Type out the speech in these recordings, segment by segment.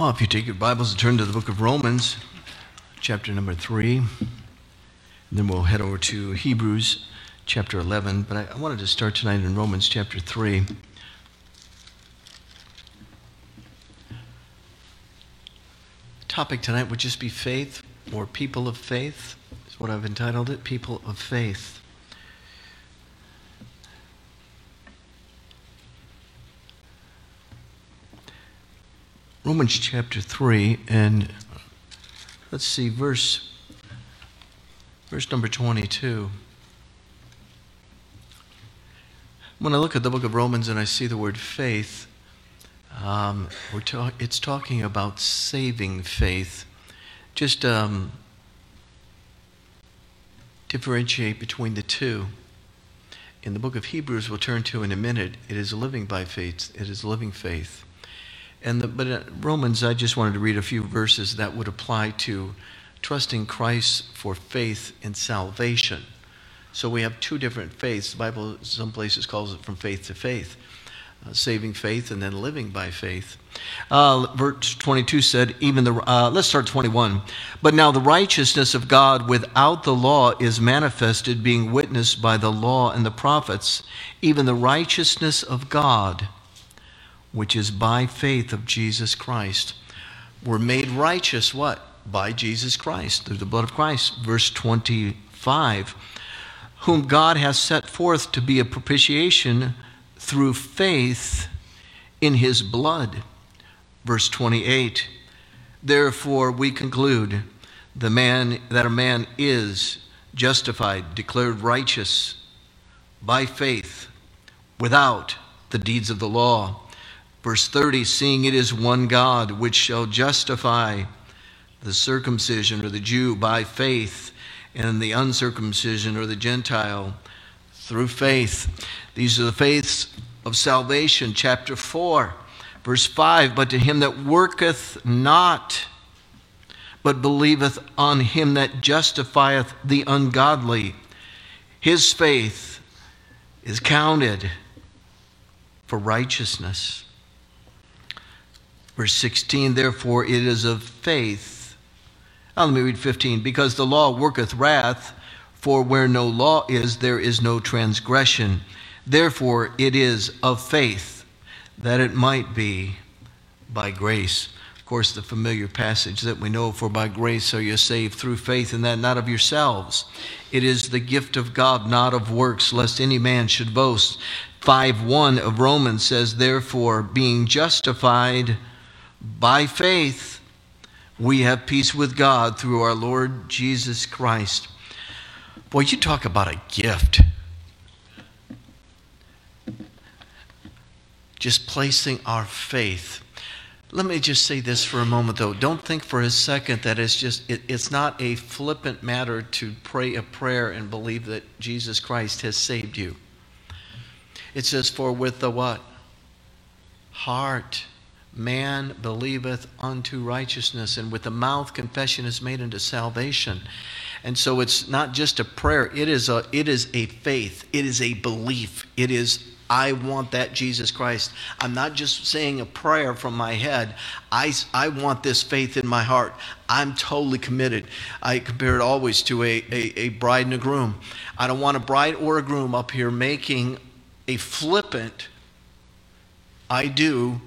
If you take your Bibles and turn to the book of Romans, chapter number 3, and then we'll head over to Hebrews chapter 11. But I, I wanted to start tonight in Romans chapter 3. The topic tonight would just be faith or people of faith, is what I've entitled it People of Faith. Romans chapter 3, and let's see, verse, verse number 22. When I look at the book of Romans and I see the word faith, um, we're talk- it's talking about saving faith. Just um, differentiate between the two. In the book of Hebrews, we'll turn to in a minute, it is living by faith. It is living faith. And the, but uh, Romans, I just wanted to read a few verses that would apply to trusting Christ for faith in salvation. So we have two different faiths. The Bible, some places, calls it from faith to faith. Uh, saving faith and then living by faith. Uh, verse 22 said, even the, uh, let's start 21. But now the righteousness of God without the law is manifested, being witnessed by the law and the prophets, even the righteousness of God which is by faith of Jesus Christ. We're made righteous, what? By Jesus Christ, through the blood of Christ. Verse 25 Whom God has set forth to be a propitiation through faith in his blood. Verse 28 Therefore we conclude the man that a man is justified, declared righteous by faith without the deeds of the law. Verse 30 Seeing it is one God which shall justify the circumcision or the Jew by faith, and the uncircumcision or the Gentile through faith. These are the faiths of salvation. Chapter 4, verse 5 But to him that worketh not, but believeth on him that justifieth the ungodly, his faith is counted for righteousness. Verse 16, therefore it is of faith. Now let me read 15. Because the law worketh wrath, for where no law is, there is no transgression. Therefore it is of faith, that it might be by grace. Of course, the familiar passage that we know, for by grace are you saved through faith, and that not of yourselves. It is the gift of God, not of works, lest any man should boast. 5 1 of Romans says, Therefore, being justified, by faith, we have peace with God through our Lord Jesus Christ. Boy, you talk about a gift. Just placing our faith. Let me just say this for a moment, though. Don't think for a second that it's just, it, it's not a flippant matter to pray a prayer and believe that Jesus Christ has saved you. It says, for with the what? Heart man believeth unto righteousness, and with the mouth confession is made unto salvation. And so it's not just a prayer, it is a, it is a faith, it is a belief, it is I want that Jesus Christ. I'm not just saying a prayer from my head. I, I want this faith in my heart. I'm totally committed. I compare it always to a, a, a bride and a groom. I don't want a bride or a groom up here making a flippant, I do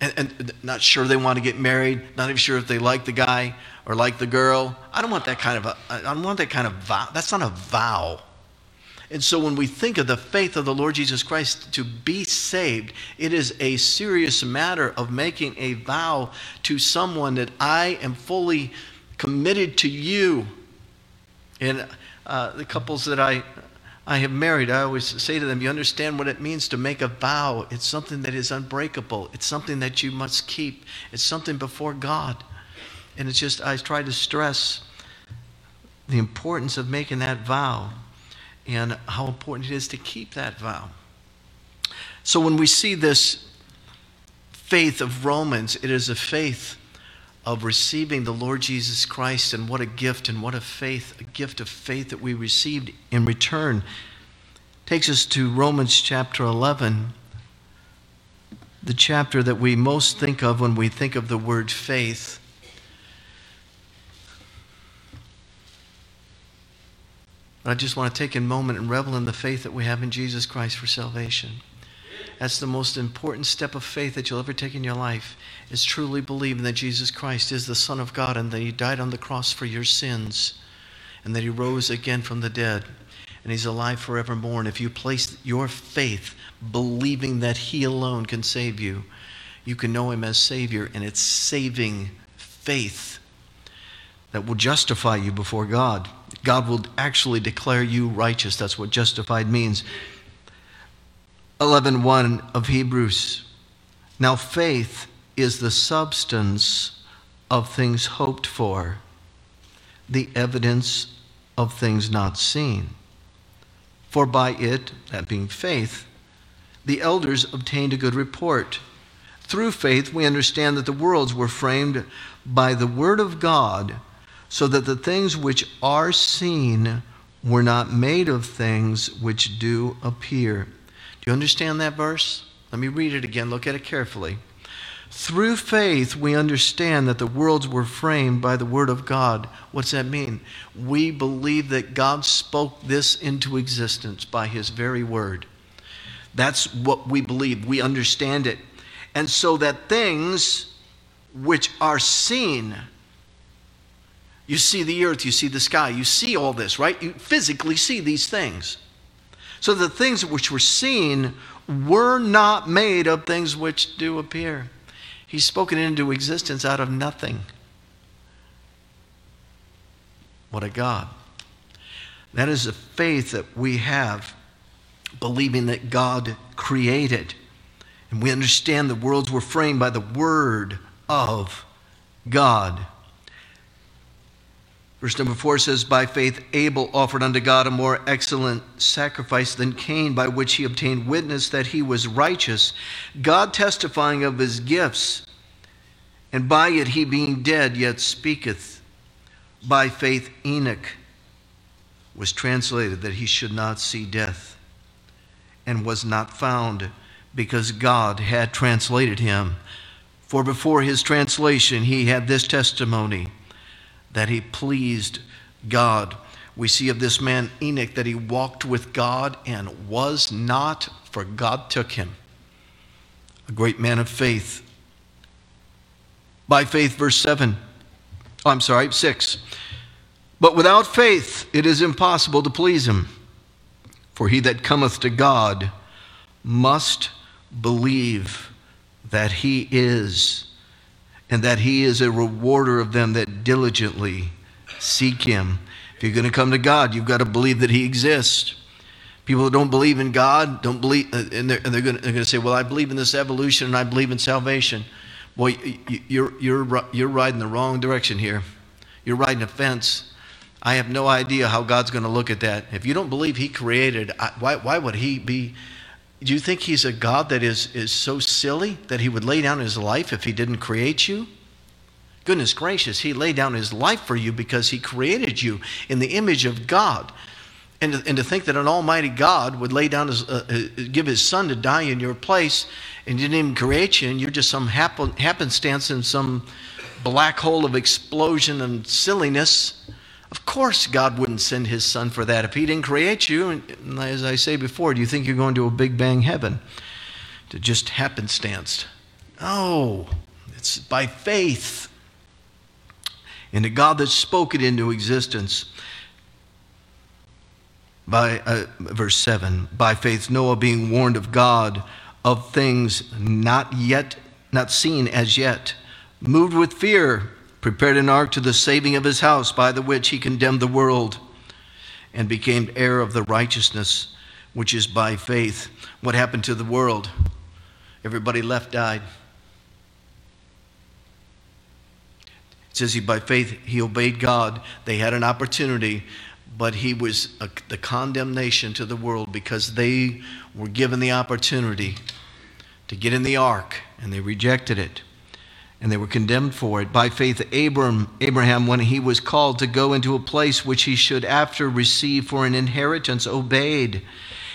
and, and, not sure they want to get married, not even sure if they like the guy or like the girl. I don't want that kind of a, I don't want that kind of vow. That's not a vow. And so when we think of the faith of the Lord Jesus Christ to be saved, it is a serious matter of making a vow to someone that I am fully committed to you. And uh, the couples that I I have married, I always say to them, you understand what it means to make a vow. It's something that is unbreakable, it's something that you must keep, it's something before God. And it's just, I try to stress the importance of making that vow and how important it is to keep that vow. So when we see this faith of Romans, it is a faith of receiving the Lord Jesus Christ, and what a gift and what a faith, a gift of faith that we received in return. Takes us to Romans chapter 11, the chapter that we most think of when we think of the word faith. But I just want to take a moment and revel in the faith that we have in Jesus Christ for salvation. That's the most important step of faith that you'll ever take in your life is truly believing that Jesus Christ is the Son of God and that He died on the cross for your sins and that He rose again from the dead and He's alive forevermore. And if you place your faith believing that He alone can save you, you can know Him as Savior, and it's saving faith that will justify you before God. God will actually declare you righteous. That's what justified means. 11:1 of Hebrews. Now faith is the substance of things hoped for, the evidence of things not seen. For by it, that being faith, the elders obtained a good report. Through faith, we understand that the worlds were framed by the word of God, so that the things which are seen were not made of things which do appear you understand that verse? Let me read it again. Look at it carefully. Through faith, we understand that the worlds were framed by the Word of God. What's that mean? We believe that God spoke this into existence by His very Word. That's what we believe. We understand it. And so that things which are seen, you see the earth, you see the sky, you see all this, right? You physically see these things. So the things which were seen were not made of things which do appear. He's spoken into existence out of nothing. What a God. That is the faith that we have, believing that God created. And we understand the worlds were framed by the Word of God. Verse number four says, By faith Abel offered unto God a more excellent sacrifice than Cain, by which he obtained witness that he was righteous, God testifying of his gifts, and by it he being dead yet speaketh. By faith Enoch was translated that he should not see death, and was not found, because God had translated him. For before his translation he had this testimony that he pleased God. We see of this man Enoch that he walked with God and was not, for God took him. A great man of faith. By faith, verse 7. Oh, I'm sorry, 6. But without faith it is impossible to please him. For he that cometh to God must believe that he is and that He is a rewarder of them that diligently seek Him. If you're going to come to God, you've got to believe that He exists. People that don't believe in God don't believe, uh, and they're, and they're, going, to, they're going to say, Well, I believe in this evolution and I believe in salvation. Boy, you're, you're, you're riding the wrong direction here. You're riding a fence. I have no idea how God's going to look at that. If you don't believe He created, why, why would He be do you think he's a God that is, is so silly that he would lay down his life if he didn't create you? Goodness gracious, he laid down his life for you because he created you in the image of God. And to, and to think that an almighty God would lay down his, uh, uh give his son to die in your place and didn't even create you, and you're just some happen, happenstance in some black hole of explosion and silliness. Of course, God wouldn't send his son for that. If he didn't create you, and as I say before, do you think you're going to a Big Bang heaven to just happenstance? No, it's by faith in the God that spoke it into existence. By uh, verse 7 by faith Noah being warned of God of things not yet not seen as yet moved with fear prepared an ark to the saving of his house, by the which he condemned the world and became heir of the righteousness which is by faith. What happened to the world? Everybody left died. It says he by faith he obeyed God. They had an opportunity, but he was a, the condemnation to the world because they were given the opportunity to get in the ark and they rejected it and they were condemned for it. By faith, Abram, Abraham, when he was called to go into a place which he should after receive for an inheritance, obeyed,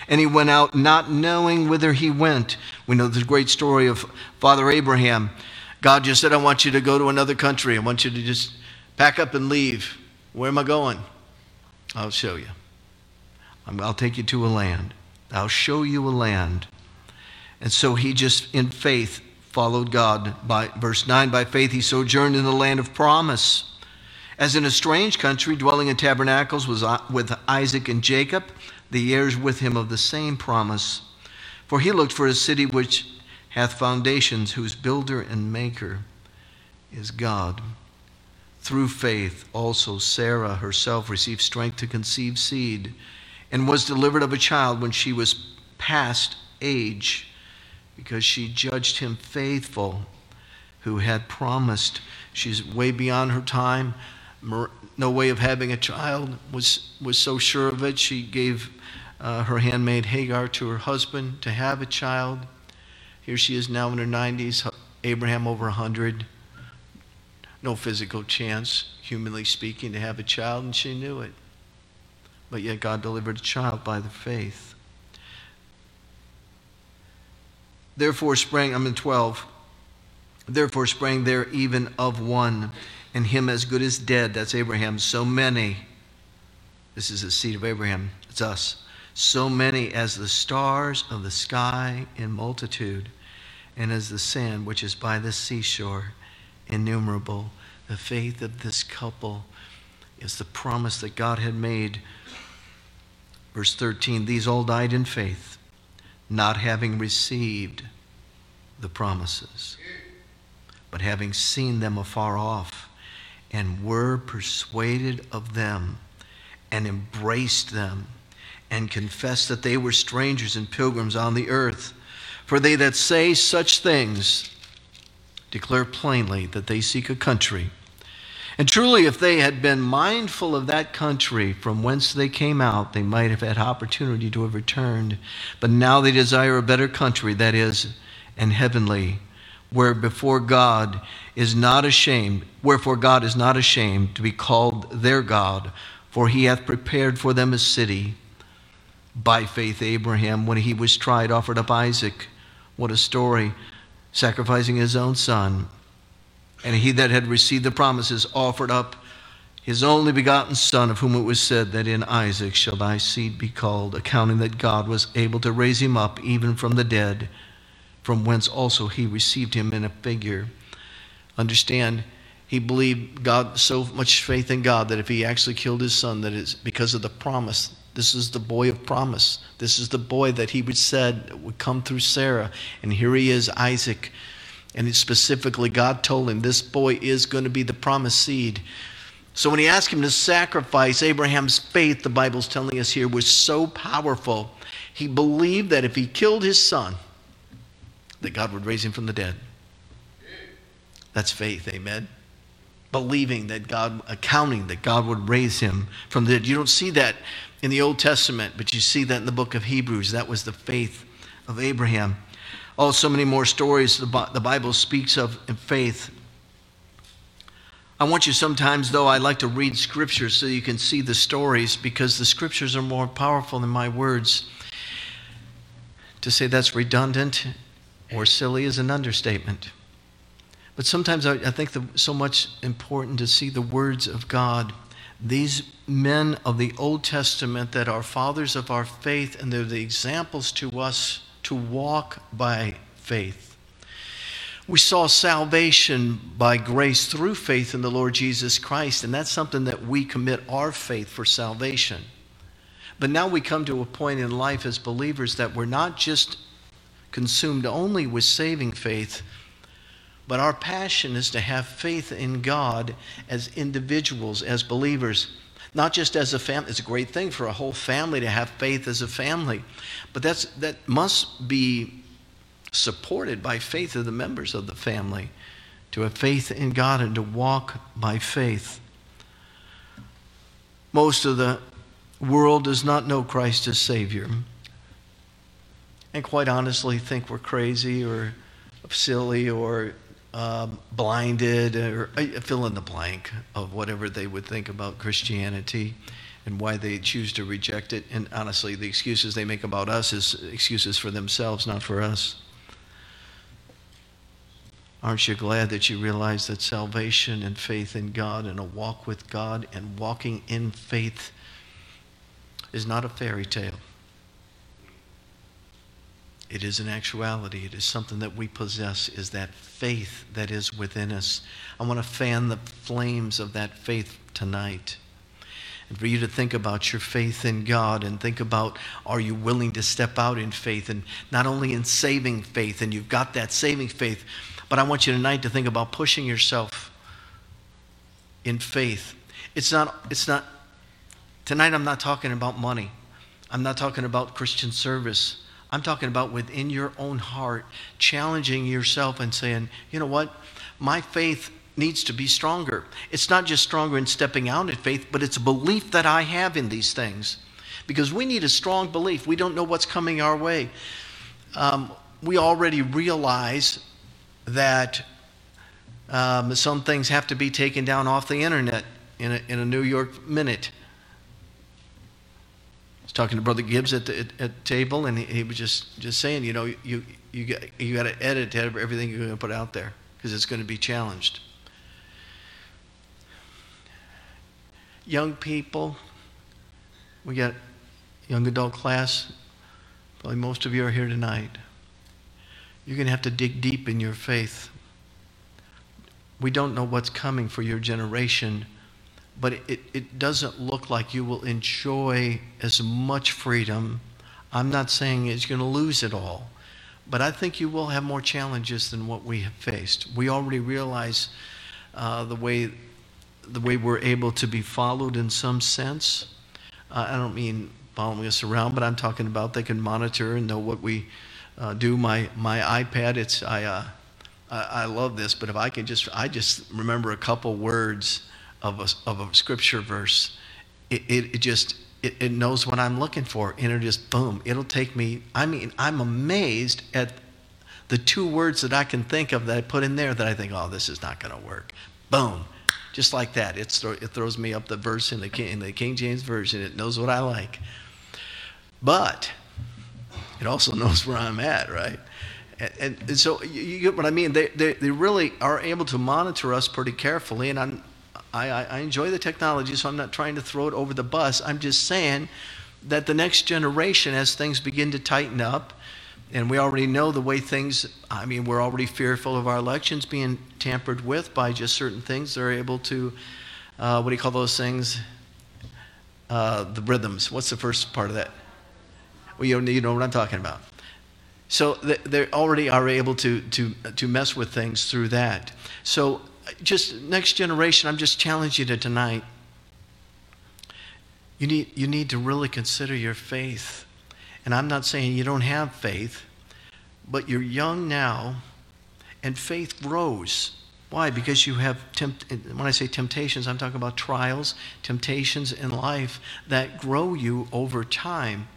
And he went out not knowing whither he went. We know the great story of Father Abraham. God just said, I want you to go to another country. I want you to just pack up and leave. Where am I going? I'll show you. I'll take you to a land. I'll show you a land. And so he just, in faith, followed God. By verse 9, by faith he sojourned in the land of promise. As in a strange country, dwelling in tabernacles was with Isaac and Jacob, the heirs with him of the same promise. For he looked for a city which hath foundations, whose builder and maker is God. Through faith also Sarah herself received strength to conceive seed, and was delivered of a child when she was past age, because she judged him faithful who had promised. She's way beyond her time no way of having a child, was, was so sure of it, she gave uh, her handmaid Hagar to her husband to have a child. Here she is now in her 90s, Abraham over 100. No physical chance, humanly speaking, to have a child, and she knew it. But yet God delivered a child by the faith. Therefore sprang, I'm in 12. Therefore sprang there even of one and him as good as dead. That's Abraham. So many. This is the seed of Abraham. It's us. So many as the stars of the sky in multitude, and as the sand which is by the seashore, innumerable. The faith of this couple is the promise that God had made. Verse 13 These all died in faith, not having received the promises, but having seen them afar off and were persuaded of them and embraced them and confessed that they were strangers and pilgrims on the earth. For they that say such things declare plainly that they seek a country. And truly, if they had been mindful of that country from whence they came out, they might have had opportunity to have returned. But now they desire a better country, that is, an heavenly where before God is not ashamed, wherefore God is not ashamed to be called their God, for he hath prepared for them a city. By faith, Abraham, when he was tried, offered up Isaac. What a story, sacrificing his own son. And he that had received the promises offered up his only begotten son, of whom it was said that in Isaac shall thy seed be called, accounting that God was able to raise him up even from the dead from whence also he received him in a figure. Understand, he believed God so much faith in God that if he actually killed his son, that it's because of the promise. This is the boy of promise. This is the boy that he would said would come through Sarah. And here he is, Isaac. And specifically, God told him this boy is going to be the promised seed. So when he asked him to sacrifice, Abraham's faith, the Bible's telling us here, was so powerful. He believed that if he killed his son, that God would raise him from the dead. That's faith, amen. Believing that God, accounting that God would raise him from the dead. You don't see that in the Old Testament, but you see that in the book of Hebrews. That was the faith of Abraham. Oh, so many more stories the Bible speaks of in faith. I want you sometimes, though, I like to read scriptures so you can see the stories because the scriptures are more powerful than my words. To say that's redundant or silly is an understatement. But sometimes I, I think the, so much important to see the words of God. These men of the Old Testament that are fathers of our faith, and they're the examples to us to walk by faith. We saw salvation by grace through faith in the Lord Jesus Christ, and that's something that we commit our faith for salvation. But now we come to a point in life as believers that we're not just consumed only with saving faith, but our passion is to have faith in God as individuals, as believers, not just as a family. It's a great thing for a whole family to have faith as a family, but that's, that must be supported by faith of the members of the family, to have faith in God and to walk by faith. Most of the world does not know Christ as Savior and quite honestly think we're crazy or silly or um, blinded or uh, fill in the blank of whatever they would think about Christianity. and why they choose to reject it. And honestly, the excuses they make about us is excuses for themselves, not for us. Aren't you glad that you realize that salvation and faith in God and a walk with God and walking in faith is not a fairy tale? It is an actuality. It is something that we possess, is that faith that is within us. I want to fan the flames of that faith tonight. And for you to think about your faith in God and think about are you willing to step out in faith and not only in saving faith, and you've got that saving faith, but I want you tonight to think about pushing yourself in faith. It's not, it's not, tonight I'm not talking about money. I'm not talking about Christian service. I'm talking about within your own heart, challenging yourself and saying, you know what? My faith needs to be stronger. It's not just stronger in stepping out in faith, but it's a belief that I have in these things. Because we need a strong belief. We don't know what's coming our way. Um, we already realize that um, some things have to be taken down off the internet in a, in a New York minute talking to Brother Gibbs at the at, at table, and he, he, was just, just saying, you know, you, you, got, you got to edit everything you're going to put out there because it's going to be challenged. Young people, we got young adult class. Probably most of you are here tonight. You're going to have to dig deep in your faith. We don't know what's coming for your generation but it, it doesn't look like you will enjoy as much freedom. I'm not saying you're going to lose it all, but I think you will have more challenges than what we have faced. We already realize uh, the way the way we're able to be followed in some sense. Uh, I don't mean following us around, but I'm talking about they can monitor and know what we uh, do. My my iPad, it's I, uh, I I love this, but if I can just I just remember a couple words of a, of a scripture verse, it, it, it just, it, it knows what I'm looking for. And it'll just, boom, it'll take me. I mean, I'm amazed at the two words that I can think of that I put in there that I think, oh, this is not going to work. Boom. Just like that. It's, it throws me up the verse in the, King, in the King James Version. It knows what I like. But it also knows where I'm at, right? And, and, so you get what I mean. They, they, they really are able to monitor us pretty carefully. And I'm, I, I, enjoy the technology, so I'm not trying to throw it over the bus. I'm just saying that the next generation, as things begin to tighten up, and we already know the way things, I mean, we're already fearful of our elections being tampered with by just certain things. They're able to, uh, what do you call those things? Uh, the rhythms. What's the first part of that? Well, you know, you know what I'm talking about. So they already are able to, to, to mess with things through that. So just next generation, I'm just challenging you tonight. You need, you need to really consider your faith. And I'm not saying you don't have faith, but you're young now, and faith grows. Why? Because you have, tempt- when I say temptations, I'm talking about trials, temptations in life that grow you over time.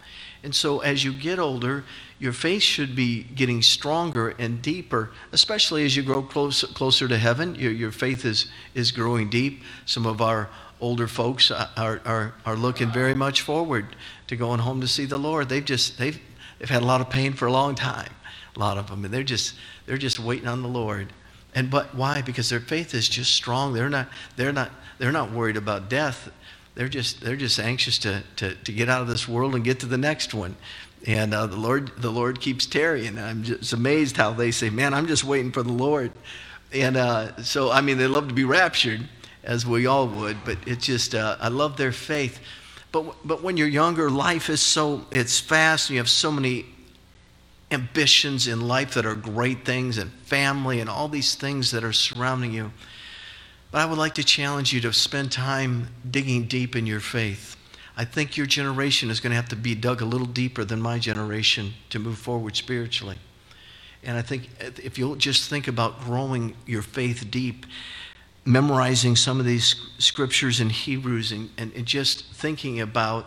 And so as you get older, your faith should be getting stronger and deeper, especially as you grow close, closer to heaven. Your, your faith is, is growing deep. Some of our older folks are, are, are looking very much forward to going home to see the Lord. They've just, they've, they've had a lot of pain for a long time, a lot of them, and they're just, they're just waiting on the Lord. And but why? Because their faith is just strong. They're not, they're not, they're not worried about death. They're just, they're just anxious to, to, to get out of this world and get to the next one. And uh, the Lord, the Lord keeps tarrying. I'm just amazed how they say, "Man, I'm just waiting for the Lord." And uh, so, I mean, they love to be raptured, as we all would. But it's just, uh, I love their faith. But but when you're younger, life is so it's fast. And you have so many ambitions in life that are great things, and family, and all these things that are surrounding you. But I would like to challenge you to spend time digging deep in your faith I think your generation is going to have to be dug a little deeper than my generation to move forward spiritually. And I think if you'll just think about growing your faith deep, memorizing some of these scriptures in Hebrews and, and, and just thinking about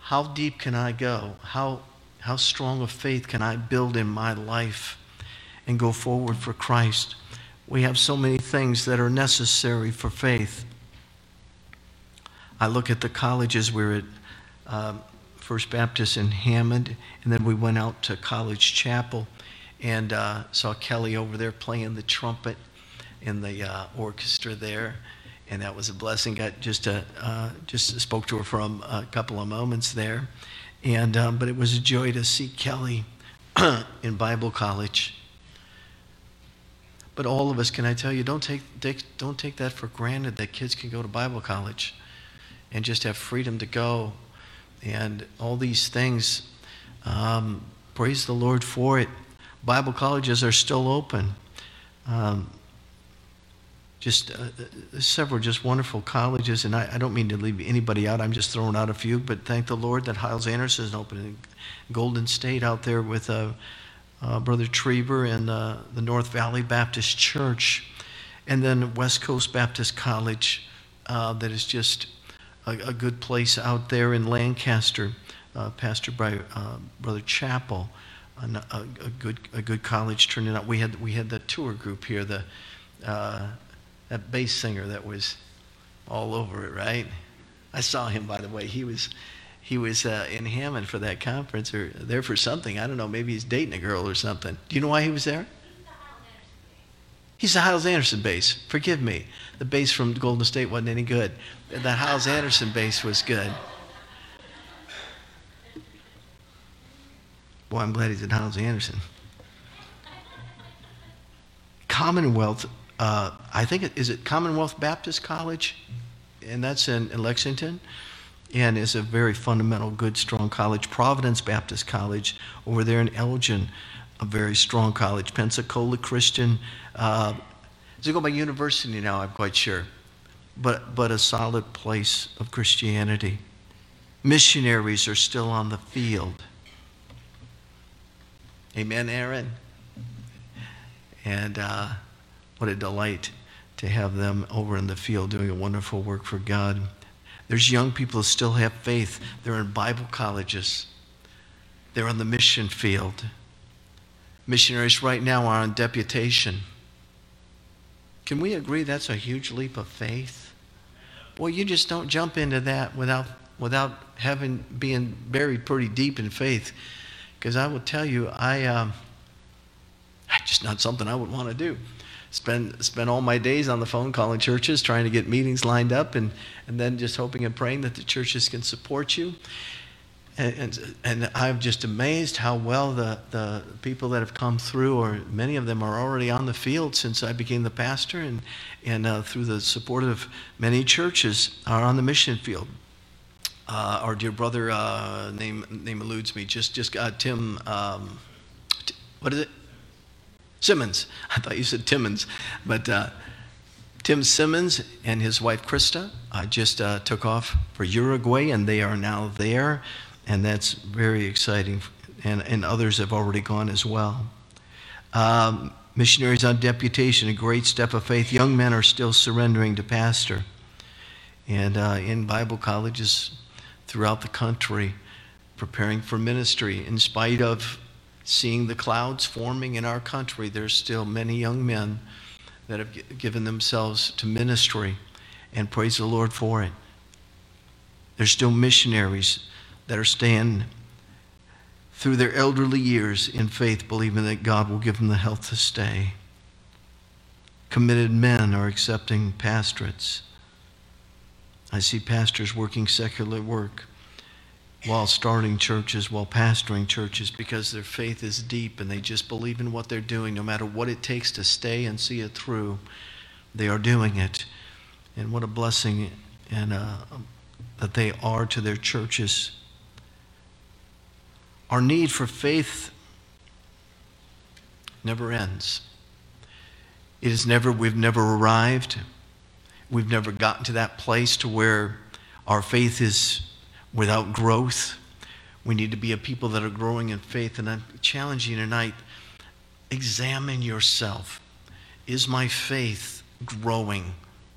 how deep can I go? How, how strong a faith can I build in my life and go forward for Christ? We have so many things that are necessary for faith. I look at the colleges. We are at um, First Baptist in Hammond, and then we went out to College Chapel and uh, saw Kelly over there playing the trumpet in the uh, orchestra there. And that was a blessing. Got just a, uh, just spoke to her for a, couple of moments there, and um, but it was a joy to see Kelly in Bible college. But all of us, can I tell you, don't take, don't take that for granted that kids can go to Bible college and just have freedom to go and all these things. Um, praise the Lord for it. Bible colleges are still open. Um, just uh, uh, several just wonderful colleges, and I, I, don't mean to leave anybody out. I'm just throwing out a few, but thank the Lord that Hyles Anderson is open Golden State out there with uh, uh, Brother Trieber and uh, the North Valley Baptist Church, and then West Coast Baptist College, uh, that is just a, a, good place out there in Lancaster, pastored by Brother Chappell a, a, good a good college turning out. We had we had the tour group here, the uh, that bass singer that was all over it, right? I saw him by the way. He was he was uh, in Hammond for that conference or there for something. I don't know. Maybe he's dating a girl or something. Do you know why he was there? He's the Hyles Anderson bass. Forgive me. The bass from Golden State wasn't any good. The Hyles Anderson bass was good. Boy, I'm glad he's at Hyles Anderson. Commonwealth, uh, I think, is it Commonwealth Baptist College? And that's in, in Lexington. And is a very fundamental, good, strong college. Providence Baptist College over there in Elgin, a very strong college. Pensacola Christian. Uh, it go by university now? I'm quite sure. But, but a solid place of Christianity. Missionaries are still on the field. Amen, Aaron? And uh, what a delight to have them over in the field doing a wonderful work for God. There's young people who still have faith. They're in Bible colleges, they're on the mission field. Missionaries right now are on deputation. Can we agree that's a huge leap of faith? Boy, you just don't jump into that without, without having being buried pretty deep in faith. Because I will tell you, I, um, just not something I would want to do. Spend, spend all my days on the phone calling churches, trying to get meetings lined up, and, and then just hoping and praying that the churches can support you. And, and, and I'm just amazed how well the, the people that have come through, or many of them are already on the field since I became the pastor, and, and uh, through the support of many churches, are on the mission field uh, our dear brother, uh, name name eludes me. Just just Tim. Um, what is it? Simmons. I thought you said Timmons, but uh, Tim Simmons and his wife Krista uh, just uh, took off for Uruguay, and they are now there, and that's very exciting. And and others have already gone as well. Um, missionaries on deputation, a great step of faith. Young men are still surrendering to pastor, and in Bible colleges throughout the country preparing for ministry. In spite of seeing the clouds forming in our country, there's still many young men that have given themselves to ministry, and praise the Lord for it. There's still missionaries that are staying through their elderly years in faith, believing that God will give them the health to stay. Committed men are accepting pastorates. I see pastors working secular work while starting churches, while pastoring churches, because their faith is deep and they just believe in what they're doing. No matter what it takes to stay and see it through, they are doing it. And what a blessing and uh, that they are to their churches. Our need for faith never ends. It is never, we've never arrived. We've never gotten to that place to where our faith is without growth. We need to be a people that are growing in faith. And I'm challenging you tonight examine yourself. Is my faith growing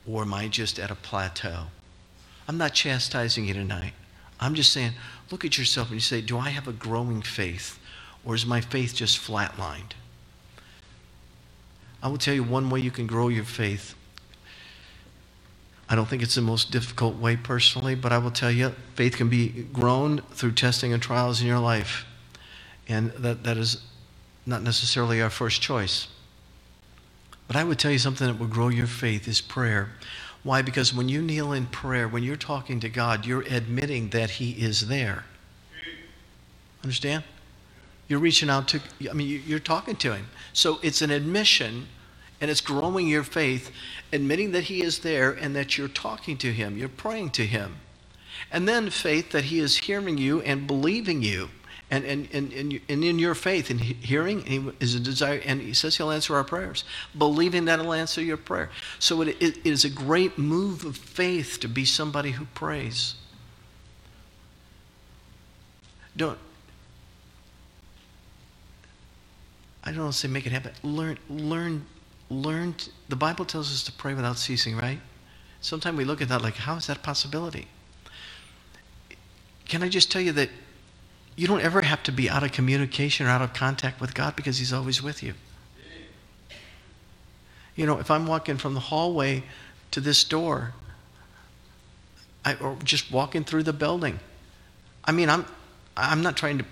or am I just at a plateau? I'm not chastising you tonight. I'm just saying, look at yourself and you say, Do I have a growing faith or is my faith just flatlined? I will tell you one way you can grow your faith I don't think it's the most difficult way personally, but I will tell you, faith can be grown through testing and trials in your life. And that, that is not necessarily our first choice. But I would tell you something that will grow your faith is prayer. Why? Because when you kneel in prayer, when you're talking to God, you're admitting that He is there. Understand? You're reaching out to, I mean, you're talking to Him. So it's an admission and it's growing your faith, admitting that He is there and that you're talking to Him, you're praying to Him. And then faith that He is hearing you and believing you. And, and, and, and, in your faith and hearing he is a desire and he says he'll answer our prayers believing that he'll answer your prayer so it, it is a great move of faith to be somebody who prays don't i don't want to say make it happen learn learn learn the bible tells us to pray without ceasing right sometimes we look at that like how is that a possibility can i just tell you that you don't ever have to be out of communication or out of contact with God because He's always with you. You know, if I'm walking from the hallway to this door, I, or just walking through the building, I mean, I'm, I'm not trying to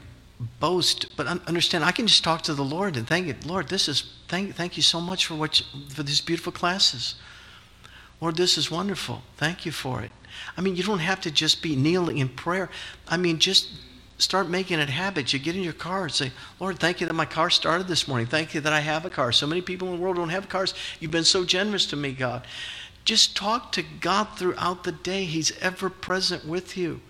boast, but understand I can just talk to the Lord and thank you, Lord. This is thank thank you so much for what you, for these beautiful classes. Lord, this is wonderful. Thank you for it. I mean, you don't have to just be kneeling in prayer. I mean, just start making it habit. You get in your car and say, Lord, thank you that my car started this morning. Thank you that I have a car. So many people in the world don't have cars. You've been so generous to me, God. Just talk to God throughout the day. He's ever present with you.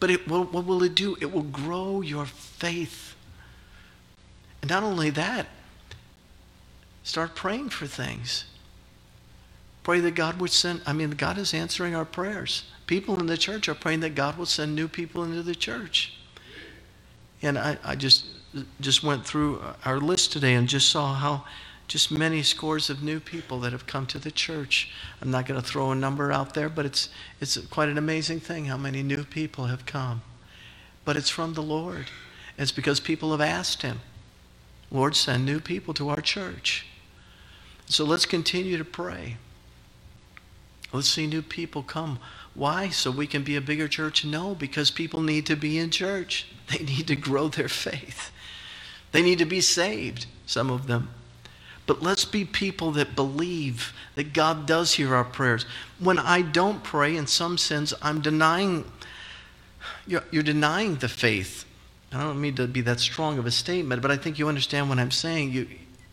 But it what will it do? It will grow your faith. And not only that, start praying for things. Pray that God would send, I mean, God is answering our prayers people in the church are praying that God will send new people into the church. And I, I just just went through our list today and just saw how just many scores of new people that have come to the church. I'm not going to throw a number out there, but it's it's quite an amazing thing how many new people have come. But it's from the Lord. It's because people have asked him, Lord, send new people to our church. So let's continue to pray. Let's see new people come why? So we can be a bigger church? No, because people need to be in church. They need to grow their faith. They need to be saved, some of them. But let's be people that believe that God does hear our prayers. When I don't pray, in some sense, I'm denying, you're, you're denying the faith. I don't mean to be that strong of a statement, but I think you understand what I'm saying. You,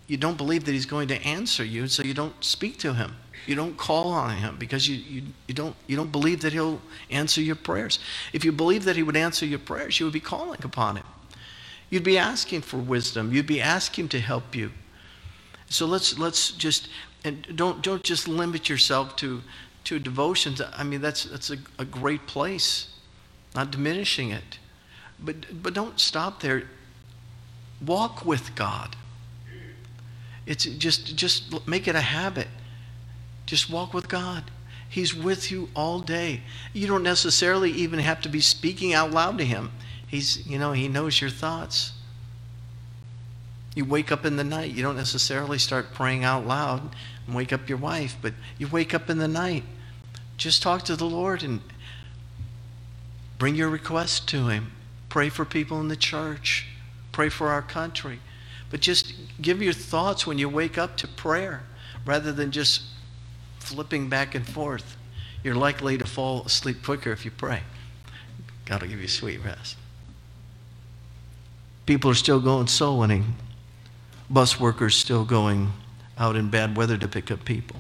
you don't believe that He's going to answer you, so you don't speak to Him. You don't call on him because you, you, you, don't, you don't believe that he'll answer your prayers. If you believe that he would answer your prayers, you would be calling upon him. You'd be asking for wisdom. You'd be asking him to help you. So let's, let's just, and don't, don't just limit yourself to, to devotions. I mean, that's, that's a, a great place, not diminishing it. But, but don't stop there. Walk with God. It's just, just make it a habit. Just walk with God. He's with you all day. You don't necessarily even have to be speaking out loud to Him. He's, you know, He knows your thoughts. You wake up in the night. You don't necessarily start praying out loud and wake up your wife, but you wake up in the night. Just talk to the Lord and bring your request to Him. Pray for people in the church. Pray for our country. But just give your thoughts when you wake up to prayer rather than just flipping back and forth, you're likely to fall asleep quicker if you pray. God will give you sweet rest. People are still going soul winning. Bus workers still going out in bad weather to pick up people.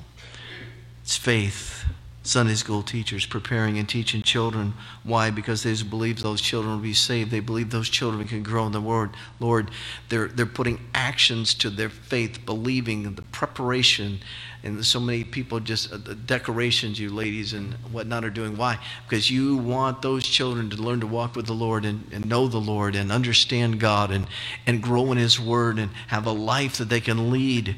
It's faith. Sunday school teachers preparing and teaching children. Why? Because they believe those children will be saved. They believe those children can grow in the Word. Lord, they're, they're putting actions to their faith, believing in the preparation. And so many people just, uh, the decorations you ladies and whatnot are doing. Why? Because you want those children to learn to walk with the Lord and, and know the Lord and understand God and, and grow in His Word and have a life that they can lead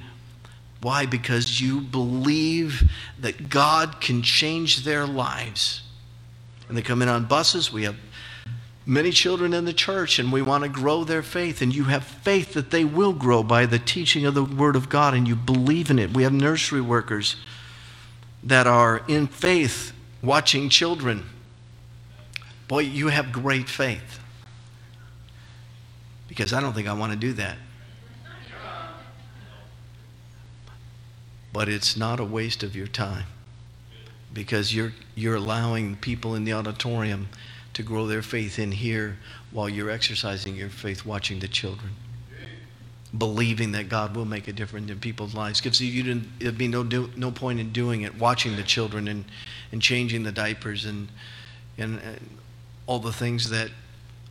why? Because you believe that God can change their lives. And they come in on buses. We have many children in the church, and we want to grow their faith. And you have faith that they will grow by the teaching of the Word of God, and you believe in it. We have nursery workers that are in faith watching children. Boy, you have great faith. Because I don't think I want to do that. But it's not a waste of your time because you're, you're allowing people in the auditorium to grow their faith in here while you're exercising your faith watching the children believing that God will make a difference in people's lives. Because you didn't, it'd be no, do, no point in doing it, watching the children and, and changing the diapers and, and, and all the things that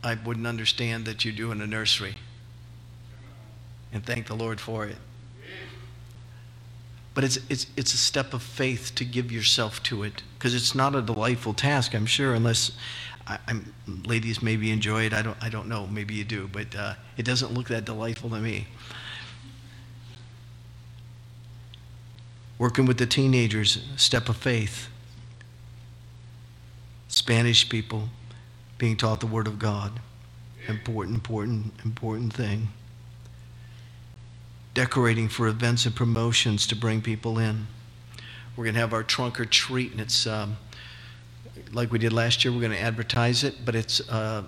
I wouldn't understand that you do in a nursery. And thank the Lord for it. But it's, it's, it's a step of faith to give yourself to it because it's not a delightful task, I'm sure, unless I, am ladies maybe enjoy it. I don't, I don't know. Maybe you do, but uh, it doesn't look that delightful to me. Working with the teenagers, step of faith. Spanish people being taught the Word of God. Important, important, important thing. Decorating for events and promotions to bring people in. We're going to have our trunk or treat, and it's. Um, like we did last year, we're going to advertise it, but it's uh,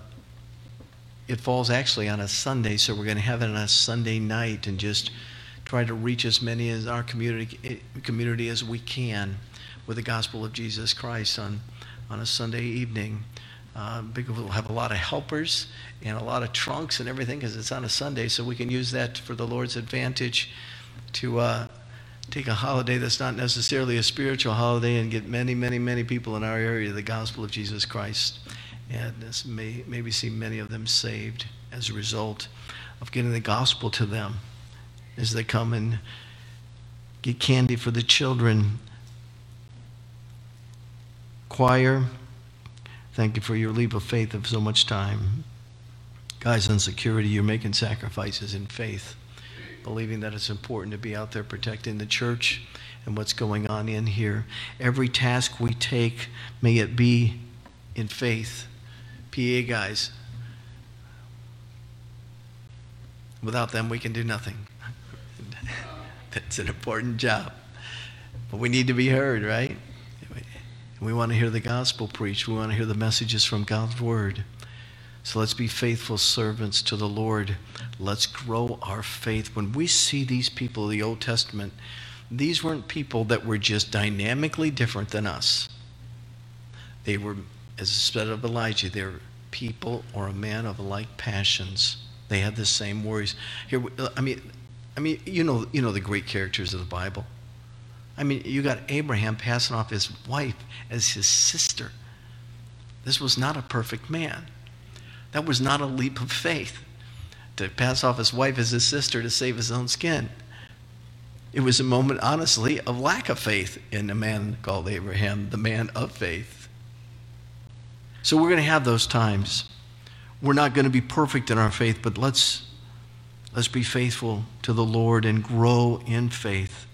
it falls actually on a Sunday, so we're going to have it on a Sunday night and just try to reach as many as our community eh, community as we can with the gospel of Jesus Christ on on a Sunday evening. Uh, because we'll have a lot of helpers and a lot of trunks and everything because it's on a Sunday, so we can use that for the Lord's advantage to uh, take a holiday that's not necessarily a spiritual holiday and get many, many, many people in our area the gospel of Jesus Christ. And this may, maybe see many of them saved as a result of getting the gospel to them as they come and get candy for the children. Choir, thank you for your leap of faith of so much time. Guys on security, you're making sacrifices in faith believing that it's important to be out there protecting the church and what's going on in here. Every task we take, may it be in faith. PA guys, without them, we can do nothing. That's an important job. But we need to be heard, right? We want to hear the gospel preached. We want to hear the messages from God's word. So let's be faithful servants to the Lord. Let's grow our faith. When we see these people of the Old Testament, these weren't people that were just dynamically different than us. They were, as said of Elijah, they're people or a man of like passions. They had the same worries. Here, I mean, I mean, you know, you know the great characters of the Bible. I mean, you got Abraham passing off his wife as his sister. This was not a perfect man. That was not a leap of faith to pass off his wife as his sister to save his own skin. It was a moment, honestly, of lack of faith in a man called Abraham, the man of faith. So we're going to have those times. We're not going to be perfect in our faith, but let's, let's be faithful to the Lord and grow in faith.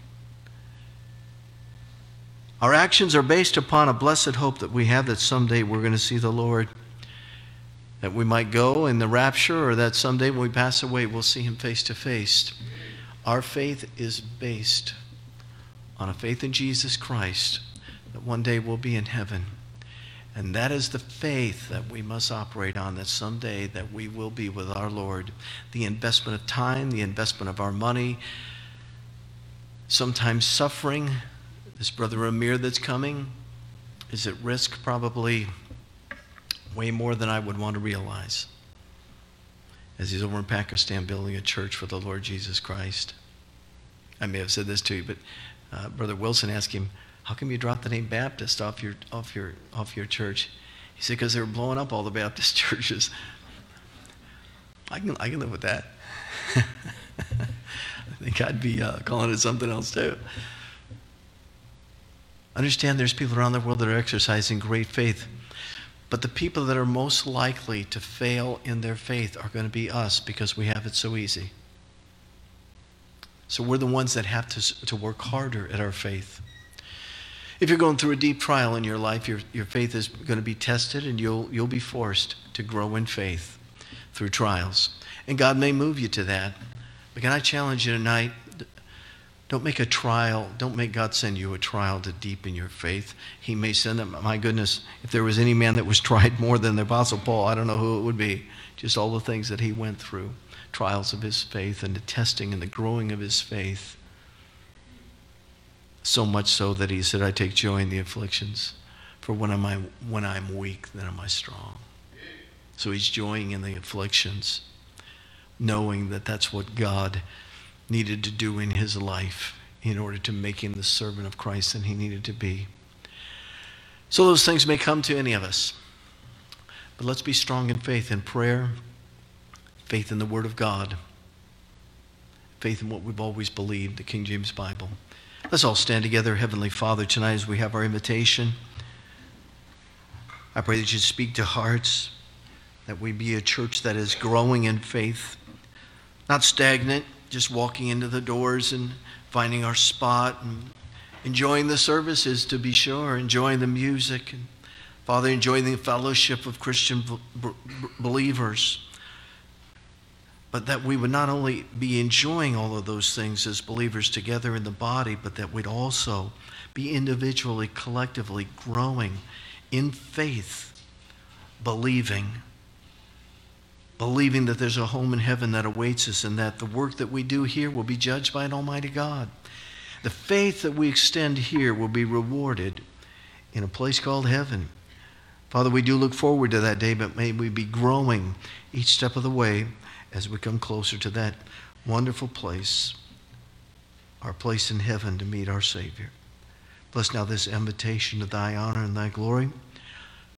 Our actions are based upon a blessed hope that we have that someday we're going to see the Lord that we might go in the rapture or that someday when we pass away we'll see him face to face. Our faith is based on a faith in Jesus Christ that one day we'll be in heaven. And that is the faith that we must operate on that someday that we will be with our Lord. The investment of time, the investment of our money, sometimes suffering. This brother Amir that's coming is at risk probably way more than I would want to realize as he's over in Pakistan building a church for the Lord Jesus Christ. I may have said this to you, but uh, Brother Wilson asked him, How come you dropped the name Baptist off your, off your, off your church? He said, Because they were blowing up all the Baptist churches. I can, I can live with that. I think I'd be uh, calling it something else too. Understand there's people around the world that are exercising great faith but the people that are most likely to fail in their faith are going to be us because we have it so easy. So we're the ones that have to, to work harder at our faith. If you're going through a deep trial in your life, your, your faith is going to be tested and you'll, you'll be forced to grow in faith through trials. And God may move you to that. But can I challenge you tonight? Don't make a trial. Don't make God send you a trial to deepen your faith. He may send them. My goodness, if there was any man that was tried more than the Apostle Paul, I don't know who it would be. Just all the things that he went through trials of his faith and the testing and the growing of his faith. So much so that he said, I take joy in the afflictions, for when, am I, when I'm weak, then am I strong. So he's joying in the afflictions, knowing that that's what God needed to do in his life in order to make him the servant of Christ that he needed to be. So those things may come to any of us. But let's be strong in faith in prayer, faith in the Word of God, faith in what we've always believed, the King James Bible. Let's all stand together, Heavenly Father, tonight as we have our invitation. I pray that you speak to hearts, that we be a church that is growing in faith, not stagnant, just walking into the doors and finding our spot and enjoying the services, to be sure, enjoying the music, and Father, enjoying the fellowship of Christian b- b- believers. But that we would not only be enjoying all of those things as believers together in the body, but that we'd also be individually, collectively growing in faith, believing believing that there's a home in heaven that awaits us and that the work that we do here will be judged by an Almighty God. The faith that we extend here will be rewarded in a place called heaven. Father, we do look forward to that day, but may we be growing each step of the way as we come closer to that wonderful place, our place in heaven to meet our Savior. Bless now this invitation to thy honor and thy glory.